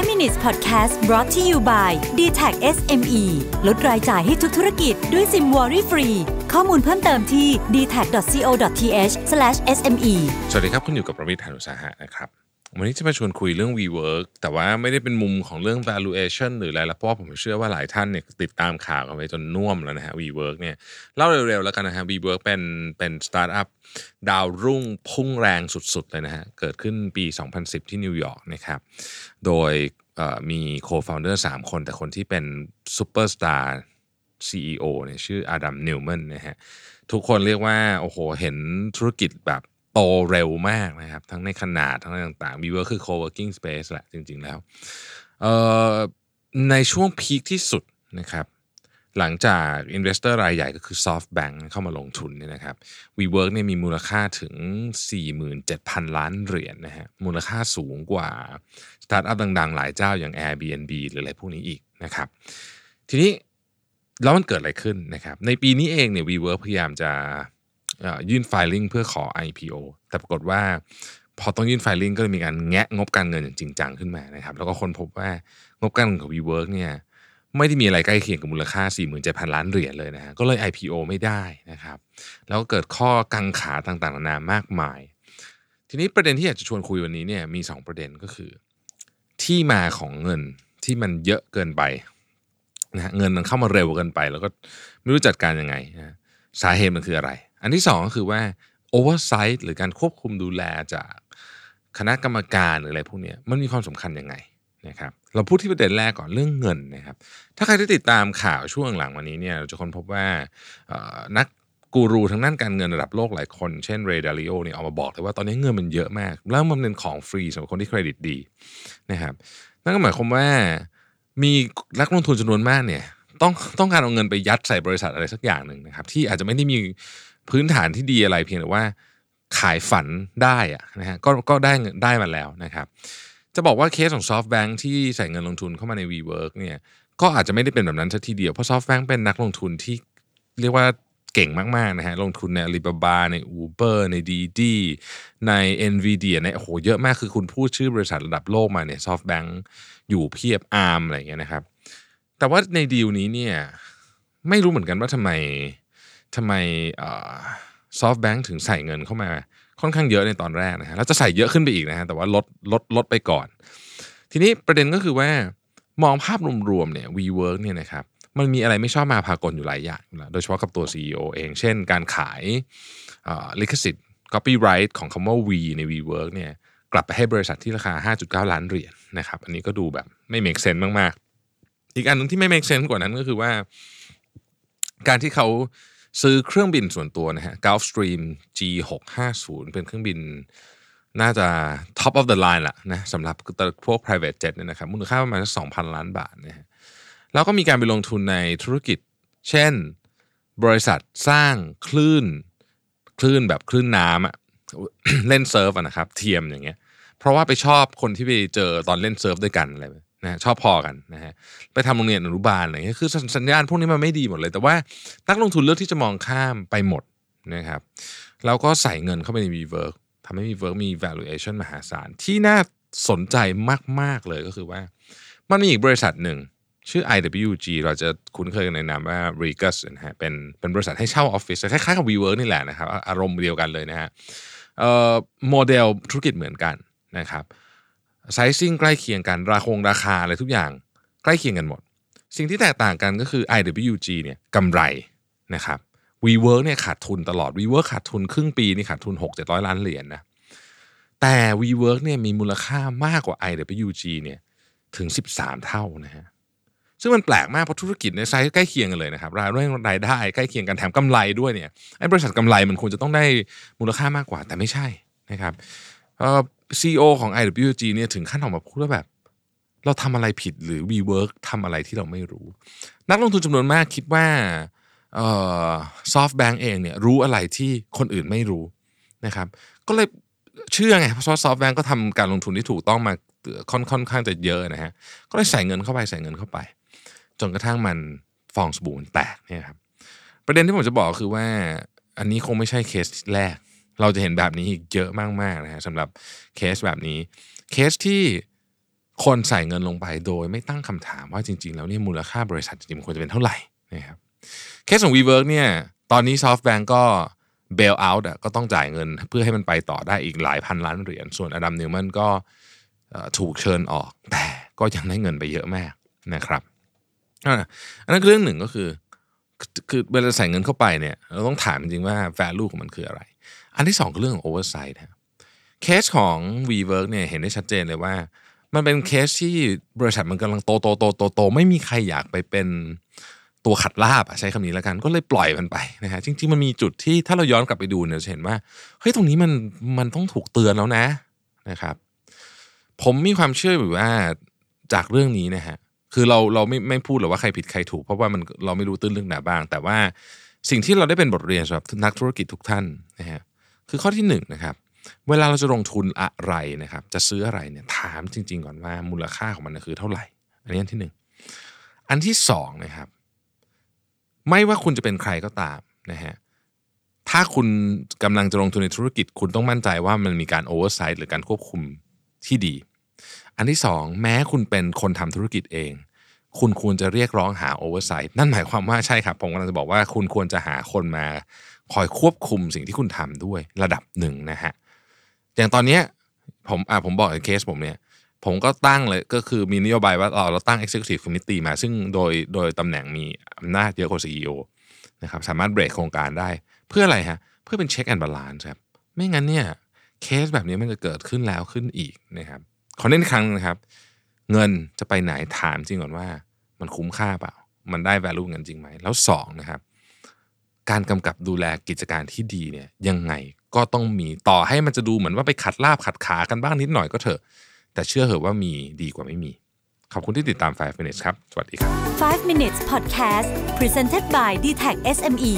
5 minutes podcast brought to you by d t a c SME ลดรายจ่ายให้ทุกธุรกิจด้วยซิม Worry Free ข้อมูลเพิ่มเติมที่ d t a c c o t h s m e สวัสดีครับ คุณอยู่กับประวิทยานุสาหะนะครับ วันนี้จะมาชวนคุยเรื่อง WeWork แต่ว่าไม่ได้เป็นมุมของเรื่อง valuation หรืออะไรละเพราะว่าผมเชื่อว่าหลายท่านเนี่ยติดตามข่าวกันไปจนน่วมแล้วนะฮะ WeWork เนี่ยเล่าเร็วๆแล้วกันนะฮะ WeWork เป็นเป็นสตาร์ทอัพดาวรุ่งพุ่งแรงสุดๆเลยนะฮะเกิดขึ้นปี 2010 ที่นิวยอร์กนะครับโดยมี co-founder 3คนแต่คนที่เป็นซูเปอร์สตาร์ CEO เนี่ยชื่ออดัมนิวแมนนะฮะทุกคนเรียกว่าโอ้โหเห็นธุรกิจแบบ เร็วมากนะครับ ทั้งในขนาดทั้งในต่างๆ WeWork คือ co-working space แหละจริง ๆ แล้วในช่วงพีคที่สุดนะครับหลังจาก investor รายใหญ่ก็คือ SoftBank เข้ามาลงทุนเนี่ยนะครับ WeWork เนี่ยมีมูลค่าถึง 47,000 ล้านเหรียญนะฮะมูลค่าสูงกว่าสตาร์ทอัพดังๆ หลายเจ้าอย่าง Airbnb หรืออะไรพวกนี้อีกนะครับ ทีนี้แล้วมันเกิดอะไรขึ้นนะครับ ในปีนี้เองเนี่ย WeWork พยายามจะ ยื่น filing เพื่อขอ IPO แต่ปรากฏว่าพอต้องยื่น filing ก็เลยมีการแงะงบการเงินอย่างจริงจังขึ้นมานะครับ แล้วก็คนพบว่างบการเงินของ WeWork เนี่ยไม่ได้มีอะไรใกล้เคียงกับมูลค่า 47,000 ล้านเหรียญเลยนะฮะก็เลย IPO ไม่ได้นะครับ แล้วก็เกิดข้อกังขาต่างๆนานามากมาย ทีนี้ประเด็นที่อยากจะชวนคุยวันนี้เนี่ยมี 2 ประเด็นก็คือ ที่มาของเงินที่มันเยอะเกินไปนะเงินมันเข้ามาเร็วเกินไป แล้วก็ไม่รู้จัดการยังไงนะสาเหตุมันคืออะไร อันที่สองก็คือว่า oversight หรือการควบคุมดูแลจากคณะกรรมการหรืออะไรพวกนี้มันมีความสำคัญยังไงนะครับเราพูดที่ประเด็นแรกก่อนเรื่องเงินนะครับ ถ้าใครได้ติดตามข่าวช่วงหลังวันนี้เนี่ยเราจะค้นพบว่านักกูรูทางด้านการเงินระดับโลกหลายคน เช่นเรดาริโอเนี่ยออกมาบอกเลยว่าตอนนี้เงินมันเยอะมาก แล้วมันเป็นของฟรีสำหรับคนที่เครดิตดีนะครับนั่นก็หมายความว่ามีนักลงทุนจำนวนมากเนี่ยต้องต้องการเอาเงินไปยัดใส่บริษัทอะไรสักอย่างหนึ่งนะครับที่อาจจะไม่ได้มี พื้นฐานที่ดีอะไรเพียงแต่ว่าขายฝันได้อะนะฮะก็ก็ได้ได้มาแล้วนะครับ จะบอกว่าเคสของ SoftBank ที่ใส่เงินลงทุนเข้ามาใน WeWork เนี่ยก็อาจจะไม่ได้เป็นแบบนั้นซะทีเดียว เพราะ SoftBank เป็นนักลงทุนที่เรียกว่าเก่งมาก ๆ นะฮะ ลงทุนใน Alibaba ใน Uber ใน DD ใน Nvidia ในโอ้โหเยอะมากคือคุณพูดชื่อบริษัทระดับโลกมาเนี่ย SoftBank อยู่เพียบ ARM อะไรอย่างเงี้ยนะครับ แต่ว่าในดีลนี้เนี่ยไม่รู้เหมือนกันว่าทำไม ทำไมซอฟต์แบงค์ถึงใส่เงินเข้ามาค่อนข้างเยอะในตอนแรกนะฮะแล้วจะใส่เยอะขึ้นไปอีกนะฮะแต่ว่าลดลดลดไปก่อน ทีนี้ประเด็นก็คือว่ามองภาพรวมๆเนี่ย WeWork เนี่ยนะครับมันมีอะไรไม่ชอบมาพากลอยู่หลายอย่าง โดยเฉพาะกับตัว CEO เอง เช่น การขายลิขสิทธิ์ copyright ของคำว่า V ใน WeWork เนี่ยกลับไปให้บริษัทที่ราคา 5.9 ล้านเหรียญนะครับ อันนี้ก็ดูแบบไม่ make sense มาก ๆ อีกอันหนึงที่ไม่ make sense กว่านั้นก็คือว่า การที่เขา ซื้อเครื่องบินส่วนตัวนะฮะ Gulfstream G650 เป็นเครื่องบินน่าจะ top of the line ละนะสำหรับพวก private jet เนี่ยนะครับมูลค่าประมาณสัก2,000ล้านบาทนะฮะแล้วก็มีการไปลงทุนในธุรกิจ เช่น บริษัทสร้างคลื่น คลื่นแบบคลื่นน้ำอะเล่นเซิร์ฟอะนะครับ เทียมอย่างเงี้ย เพราะว่าไปชอบคนที่ไปเจอตอนเล่นเซิร์ฟด้วยกันอะไรแบบ นะชอบพอกันนะฮะไปทำโรงเรียนอนุบาลอะไรเงี้ยคือสัญสัญญาณพวกนี้มันไม่ดีหมดเลย แต่ว่านักลงทุนเลือกที่จะมองข้ามไปหมดนะครับแล้วก็ใส่เงินเข้าไปใน WeWork ทำให้ WeWork มี valuation มหาศาล ที่น่าสนใจมาก ๆ เลยก็คือว่า มันมีอีกบริษัทหนึ่ง ชื่อ IWG เราจะคุ้นเคยกันในนามว่า Regus นะฮะเป็นเป็นบริษัทให้เช่าออฟฟิศคล้ายๆกับ WeWork นี่แหละนะครับ อารมณ์เดียวกันเลยนะฮะโมเดลธุรกิจเหมือนกันนะครับ sizing ใกล้เคียงกันราคงราคาอะไรทุกอย่างใกล้เคียงกันหมด สิ่งที่แตกต่างกันก็คือ IWG เนี่ยกำไรนะครับ WeWork เนี่ยขาดทุนตลอด WeWork ขาดทุนครึ่งปีนี่ขาดทุน 6 700 ล้านเหรียญนะแต่ WeWork เนี่ยมีมูลค่ามากกว่า IWG เนี่ยถึง 13 เท่านะฮะซึ่งมันแปลกมากเพราะธุรกิจในไซส์ใกล้เคียงกันเลยนะครับรายได้รายได้ใกล้เคียงกันแถมกำไรด้วยเนี่ยไอ้บริษัทกำไรมันควรจะต้องได้มูลค่ามากกว่าแต่ไม่ใช่นะครับ เอ่อ CEO ของ IWG เนี่ยถึงขั้นออกมาพูดว่าแบบ เราทำอะไรผิดหรือ WeWork ทำอะไรที่เราไม่รู้ นักลงทุนจำนวนมากคิดว่าเอ่อ SoftBank เองเนี่ยรู้อะไรที่คนอื่นไม่รู้นะครับ ก็เลยเชื่อไงเพราะ SoftBank ก็ทำการลงทุนที่ถูกต้องมาค่อนค่อนข้างจะเยอะนะฮะก็เลยใส่เงินเข้าไปใส่เงินเข้าไป จนกระทั่งมันฟองสบู่มันแตกเนี่ยครับประเด็นที่ผมจะบอกคือว่าอันนี้คงไม่ใช่เคสแรก เราจะเห็นแบบนี้อีกเยอะมากๆนะฮะสำหรับเคสแบบนี้ เคสที่คนใส่เงินลงไปโดยไม่ตั้งคำถามว่าจริง ๆ แล้วเนี่ยมูลค่าบริษัทจริงๆควรจะเป็นเท่าไหร่นะครับเคสของ WeWork เนี่ยตอนนี้ SoftBank ก็ bail out อะก็ต้องจ่ายเงินเพื่อให้มันไปต่อได้อีกหลายพันล้านเหรียญส่วนอดัมนิวมันก็ถูกเชิญออก แต่ก็ยังได้เงินไปเยอะมากนะครับอันนั้นเรื่องหนึ่งก็คือ คือเวลาใส่เงินเข้าไปเนี่ยเราต้องถามจริงว่า value ของมันคืออะไร อันที่สองคือเรื่องของ oversight นะเคสของ WeWork เนี่ยเห็นได้ชัดเจนเลยว่า มันเป็นเคสที่บริษัทมันกำลังโตโตโตโตโตไม่มีใครอยากไปเป็นตัวขัดลาภใช้คำนี้แล้วกันก็เลยปล่อยมันไปนะฮะจริง ๆ มันมีจุดที่ถ้าเราย้อนกลับไปดูเนี่ยจะเห็นว่าเฮ้ยตรงนี้มันมันต้องถูกเตือนแล้วนะนะครับ ผมมีความเชื่ออยู่ว่าจากเรื่องนี้นะฮะ คือเราเราไม่ไม่พูดหรอกว่าใครผิดใครถูก เพราะว่ามันเราไม่รู้ตื้นลึกหนาบ้าง แต่ว่าสิ่งที่เราได้เป็นบทเรียนสำหรับนักธุรกิจทุกท่านนะฮะคือข้อที่หนึ่งนะครับเวลาเราจะลงทุนอะไรนะครับ จะซื้ออะไรเนี่ยถามจริง ๆ ก่อนว่ามูลค่าของมันคือเท่าไหร่ อันนี้อันที่หนึ่งอันที่สองนะครับ ไม่ว่าคุณจะเป็นใครก็ตามนะฮะถ้าคุณกำลังจะลงทุนในธุรกิจ คุณต้องมั่นใจว่ามันมีการ oversight หรือการควบคุมที่ดี อันที่สองแม้คุณเป็นคนทำธุรกิจเอง คุณควรจะเรียกร้องหา oversight นั่นหมายความว่าใช่ครับ ผมกำลังจะบอกว่าคุณควรจะหาคนมาคอยควบคุมสิ่งที่คุณทำด้วยระดับหนึ่งนะฮะอย่างตอนนี้ผมอ่าผมบอกในเคสผมเนี่ยผมก็ตั้งเลยก็คือมีนโยบายว่าเราเราตั้ง Executive Committee มาซึ่งโดยโดยตำแหน่งมีอำนาจเยอะกว่า CEO นะครับสามารถเบรกโครงการได้เพื่ออะไรฮะเพื่อเป็น check and balance ครับไม่งั้นเนี่ยเคสแบบนี้มันจะเกิดขึ้นแล้วขึ้นอีกนะครับ ขอเน้นครั้งนะครับ เงินจะไปไหนถามจริงก่อนว่า มันคุ้มค่าเปล่า มันได้ value เงินจริงไหม แล้วสองนะครับ การกำกับดูแลกิจการที่ดีเนี่ยยังไงก็ต้องมีต่อให้มันจะดูเหมือนว่าไปขัดลาภขัดขากันบ้างนิดหน่อยก็เถอะ แต่เชื่อเหอะว่ามีดีกว่าไม่มี ขอบคุณที่ติดตาม 5 minutes ครับ สวัสดีครับ 5 minutes podcast presented by d t e c h SME